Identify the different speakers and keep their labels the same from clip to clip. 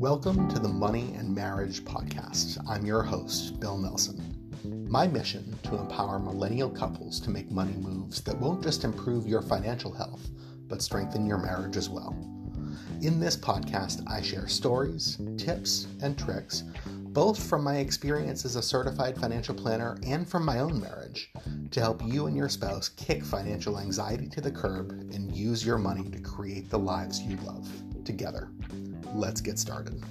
Speaker 1: Welcome to the Money and Marriage Podcast. I'm your host, Bill Nelson. My mission to empower millennial couples to make money moves that won't just improve your financial health, but strengthen your marriage as well. In this podcast, I share stories, tips, and tricks, both from my experience as a certified financial planner and from my own marriage, to help you and your spouse kick financial anxiety to the curb and use your money to create the lives you love together. Let's get started.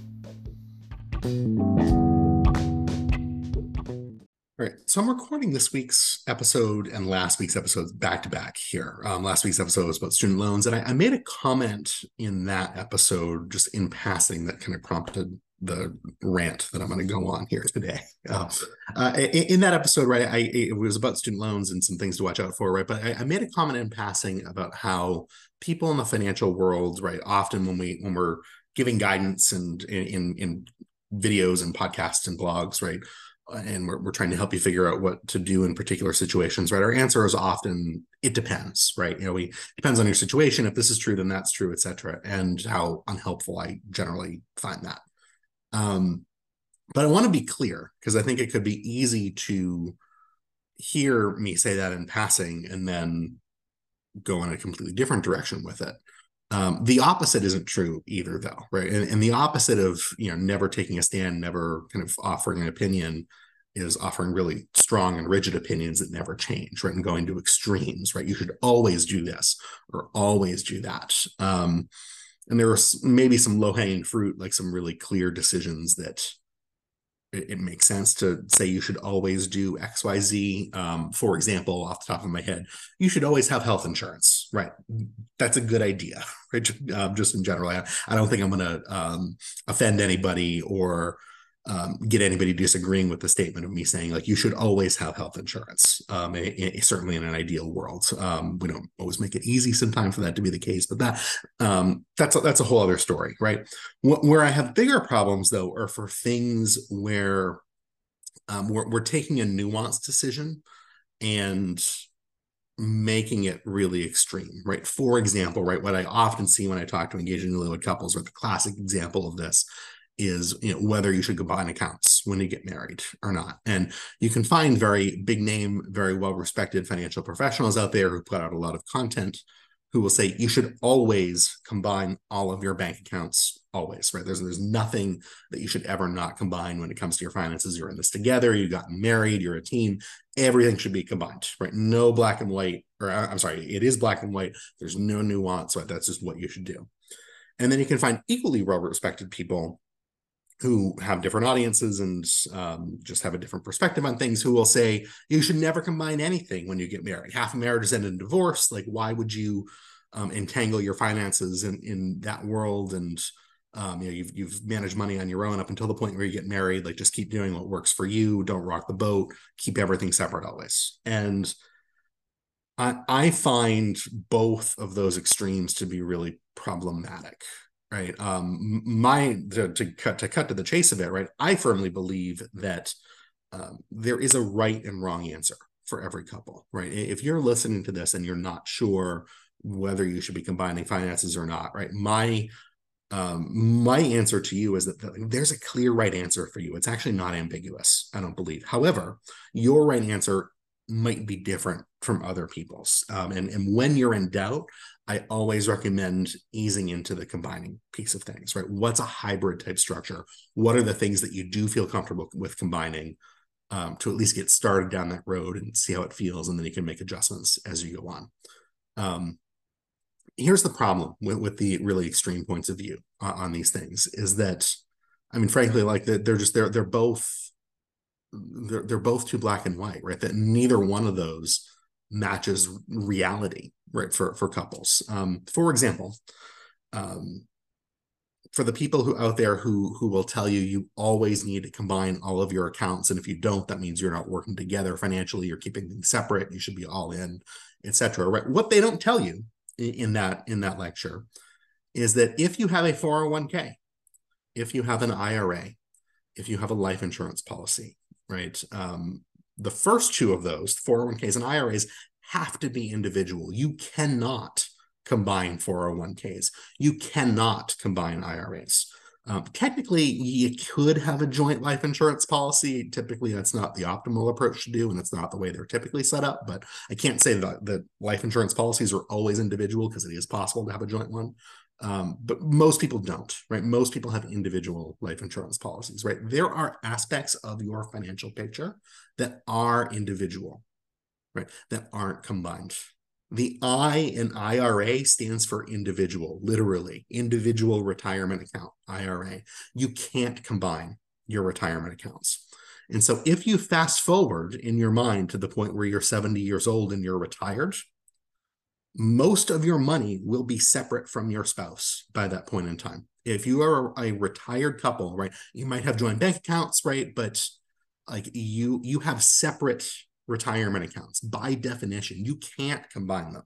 Speaker 1: All right, so I'm recording this week's episode and last week's episodes back to back here. Um, last week's episode was about student loans, and I, I made a comment in that episode just in passing that kind of prompted the rant that I'm going to go on here today. Uh, uh, in, in, that episode, right, I it was about student loans and some things to watch out for, right? But I, I, made a comment in passing about how people in the financial world, right, often when we when we're giving guidance and in in, videos and podcasts and blogs, right, and we're, we're trying to help you figure out what to do in particular situations, right? Our answer is often it depends, right? You know, we depends on your situation. If this is true, then that's true, etc. And how unhelpful I generally find that. Um, but I want to be clear because I think it could be easy to hear me say that in passing and then go in a completely different direction with it. Um, the opposite isn't true either, though, right? And, and, the opposite of you know never taking a stand, never kind of offering an opinion, is offering really strong and rigid opinions that never change, right? And going to extremes, right? You should always do this or always do that. Um, and there was maybe some low hanging fruit, like some really clear decisions that it, it, makes sense to say you should always do X, Y, Z. Um, for example, off the top of my head, you should always have health insurance, right? That's a good idea, right? Um, just in general, I, I don't think I'm going to um, offend anybody or um, get anybody disagreeing with the statement of me saying like you should always have health insurance. Um, certainly in an ideal world, um, we don't always make it easy sometimes for that to be the case, but that um, that's a, that's a whole other story, right? where I have bigger problems though are for things where um, we're, we're taking a nuanced decision and making it really extreme, right? For example, right, what I often see when I talk to engaged newlywed couples, or the classic example of this is you know whether you should combine accounts when you get married or not. And you can find very big name very well respected financial professionals out there who put out a lot of content who will say you should always combine all of your bank accounts always right? There's there's nothing that you should ever not combine when it comes to your finances. You're in this together you got married you're a team everything should be combined right? No black and white or uh, i'm sorry it is black and white. There's no nuance right? That's just what you should do. And then you can find equally well respected people who have different audiences and um, just have a different perspective on things who will say you should never combine anything when you get married. Half a marriage is end in divorce. Like why would you um, entangle your finances in, in that world? And um, you know you've, you've managed money on your own up until the point where you get married. Like just keep doing what works for you. Don't rock the boat. Keep everything separate always. And I, I find both of those extremes to be really problematic right um my to, to cut to cut to the chase of it right i firmly believe that um, there is a right and wrong answer for every couple right if you're listening to this and you're not sure whether you should be combining finances or not right my um, my answer to you is that there's a clear right answer for you. It's actually not ambiguous, I don't believe. However, your right answer might be different from other people's. Um, and, and when you're in doubt, I always recommend easing into the combining piece of things, right? What's a hybrid type structure? What are the things that you do feel comfortable with combining um, to at least get started down that road and see how it feels? And then you can make adjustments as you go on. Um, here's the problem with, with the really extreme points of view uh, on these things is that, I mean, frankly, like they're just, they're, they're both, they're, they're both too black and white, right? That neither one of those matches reality right for for couples. Um, for example um, for the people who out there who who will tell you you always need to combine all of your accounts and if you don't that means you're not working together financially you're keeping things separate you should be all in etc right? What they don't tell you in that in that lecture is that if you have a 401k if you have an ira if you have a life insurance policy right um, the first two of those 401ks and iras have to be individual. You cannot combine 401ks. You cannot combine IRAs. Um, technically, you could have a joint life insurance policy. Typically, that's not the optimal approach to do, and it's not the way they're typically set up. But I can't say that the life insurance policies are always individual because it is possible to have a joint one. Um, but most people don't, right? Most people have individual life insurance policies, right? There are aspects of your financial picture that are individual, right? That aren't combined. The I in IRA stands for individual, literally, individual retirement account, IRA. You can't combine your retirement accounts. And so if you fast forward in your mind to the point where you're 70 years old and you're retired, most of your money will be separate from your spouse by that point in time. If you are a retired couple, right, you might have joint bank accounts, right? But like you you have separate retirement accounts. By definition, you can't combine them.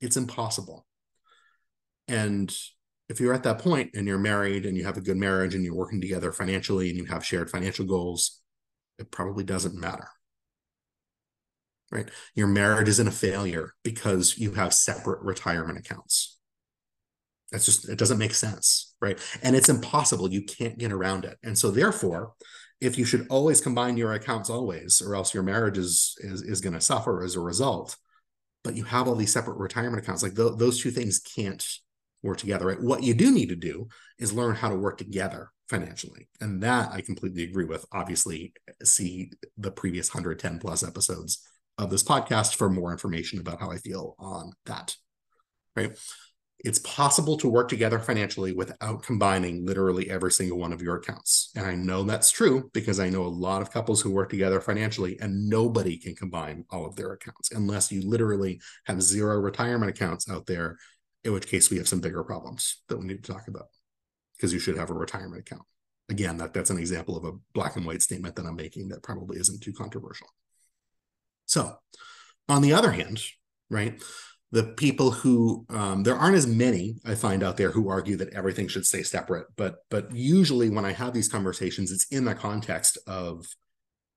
Speaker 1: It's impossible. And if you're at that point and you're married and you have a good marriage and you're working together financially and you have shared financial goals, it probably doesn't matter. Right? Your marriage isn't a failure because you have separate retirement accounts. That's just, it doesn't make sense. Right. And it's impossible. You can't get around it. And so, therefore, if you should always combine your accounts always or else your marriage is is, is going to suffer as a result but you have all these separate retirement accounts like th- those two things can't work together right what you do need to do is learn how to work together financially and that i completely agree with obviously see the previous 110 plus episodes of this podcast for more information about how i feel on that right it's possible to work together financially without combining literally every single one of your accounts. And I know that's true because I know a lot of couples who work together financially and nobody can combine all of their accounts unless you literally have zero retirement accounts out there, in which case we have some bigger problems that we need to talk about because you should have a retirement account. Again, that, that's an example of a black and white statement that I'm making that probably isn't too controversial. So, on the other hand, right, the people who um, there aren't as many I find out there who argue that everything should stay separate, but but usually when I have these conversations, it's in the context of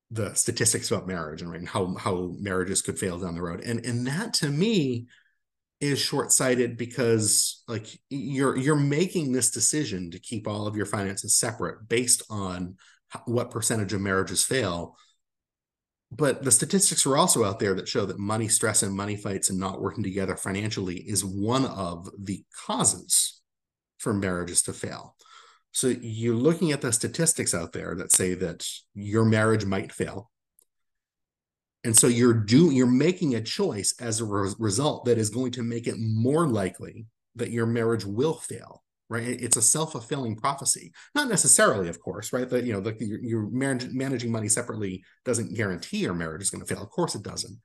Speaker 1: the statistics about marriage and right, and how how marriages could fail down the road, and and that to me is short-sighted because like you're you're making this decision to keep all of your finances separate based on what percentage of marriages fail but the statistics are also out there that show that money stress and money fights and not working together financially is one of the causes for marriages to fail. So you're looking at the statistics out there that say that your marriage might fail. And so you're doing you're making a choice as a re- result that is going to make it more likely that your marriage will fail right? It's a self-fulfilling prophecy. Not necessarily, of course, right? That you know, the, you're, you're managing money separately doesn't guarantee your marriage is going to fail. Of course, it doesn't.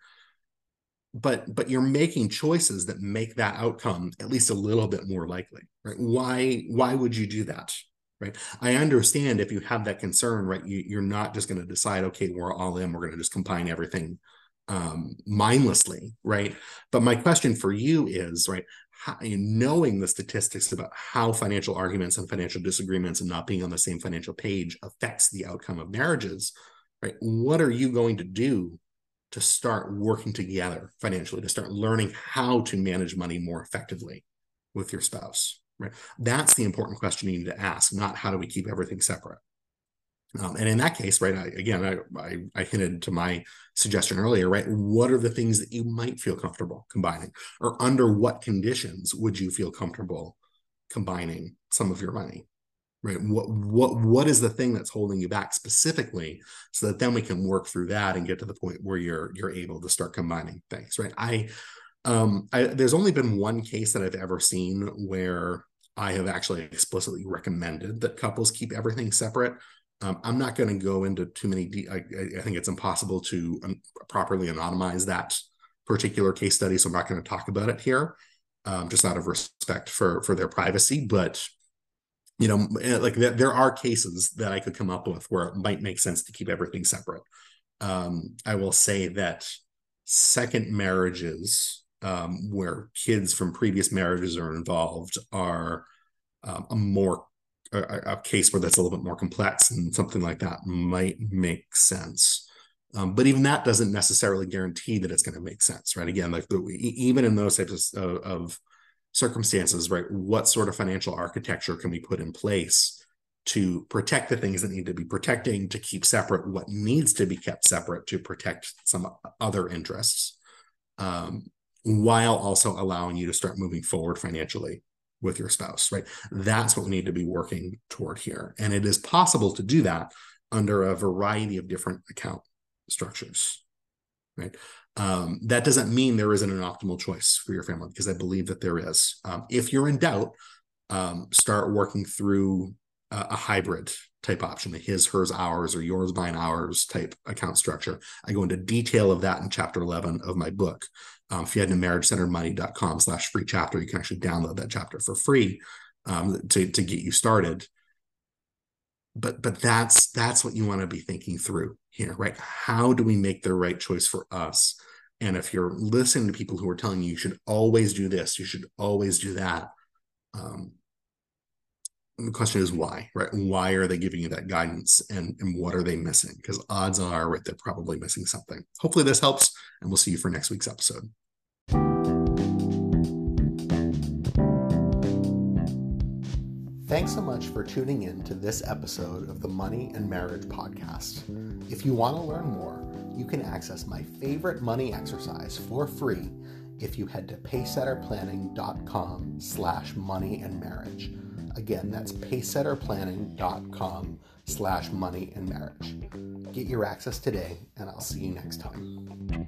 Speaker 1: But but you're making choices that make that outcome at least a little bit more likely, right? Why why would you do that? Right. I understand if you have that concern, right? You, you're not just going to decide, okay, we're all in, we're going to just combine everything um, mindlessly, right? But my question for you is, right, how, knowing the statistics about how financial arguments and financial disagreements and not being on the same financial page affects the outcome of marriages, right? What are you going to do to start working together financially, to start learning how to manage money more effectively with your spouse, right? That's the important question you need to ask, not how do we keep everything separate. Um, and in that case, right, I, again, I, I, I, hinted to my suggestion earlier, right? What are the things that you might feel comfortable combining, or under what conditions would you feel comfortable combining some of your money, right? What what what is the thing that's holding you back specifically, so that then we can work through that and get to the point where you're you're able to start combining things, right? I um, I, there's only been one case that I've ever seen where I have actually explicitly recommended that couples keep everything separate um, I'm not going to go into too many. De- I, I, think it's impossible to um, properly anonymize that particular case study, so I'm not going to talk about it here, um, just out of respect for for their privacy. But you know, eh, like th- there are cases that I could come up with where it might make sense to keep everything separate. Um, I will say that second marriages um, where kids from previous marriages are involved are a more a, a, case where that's a little bit more complex and something like that might make sense. Um, but even that doesn't necessarily guarantee that it's going to make sense, right? Again, like the, even in those types of, of circumstances, right? What sort of financial architecture can we put in place to protect the things that need to be protecting, to keep separate what needs to be kept separate to protect some other interests, um, while also allowing you to start moving forward financially with your spouse, right? That's what we need to be working toward here. And it is possible to do that under a variety of different account structures, right? Um, that doesn't mean there isn't an optimal choice for your family because I believe that there is. Um, if you're in doubt, um, start working through a, a, hybrid type option, a his, hers, ours, or yours, mine, ours type account structure. I go into detail of that in chapter 11 of my book. Um, if you head to marriagecenteredmoney.com slash free chapter, you can actually download that chapter for free um, to, to get you started. But but that's that's what you want to be thinking through here, right? How do we make the right choice for us? And if you're listening to people who are telling you you should always do this, you should always do that, um, the question is why, right? Why are they giving you that guidance and, and what are they missing? Because odds are right, they're probably missing something. Hopefully this helps, and we'll see you for next week's episode. Thanks so much for tuning in to this episode of the Money and Marriage Podcast. If you want to learn more, you can access my favorite money exercise for free if you head to pacesetterplanning.com slash money and marriage. Again, that's pacesetterplanning.com slash money and marriage. Get your access today, and I'll see you next time.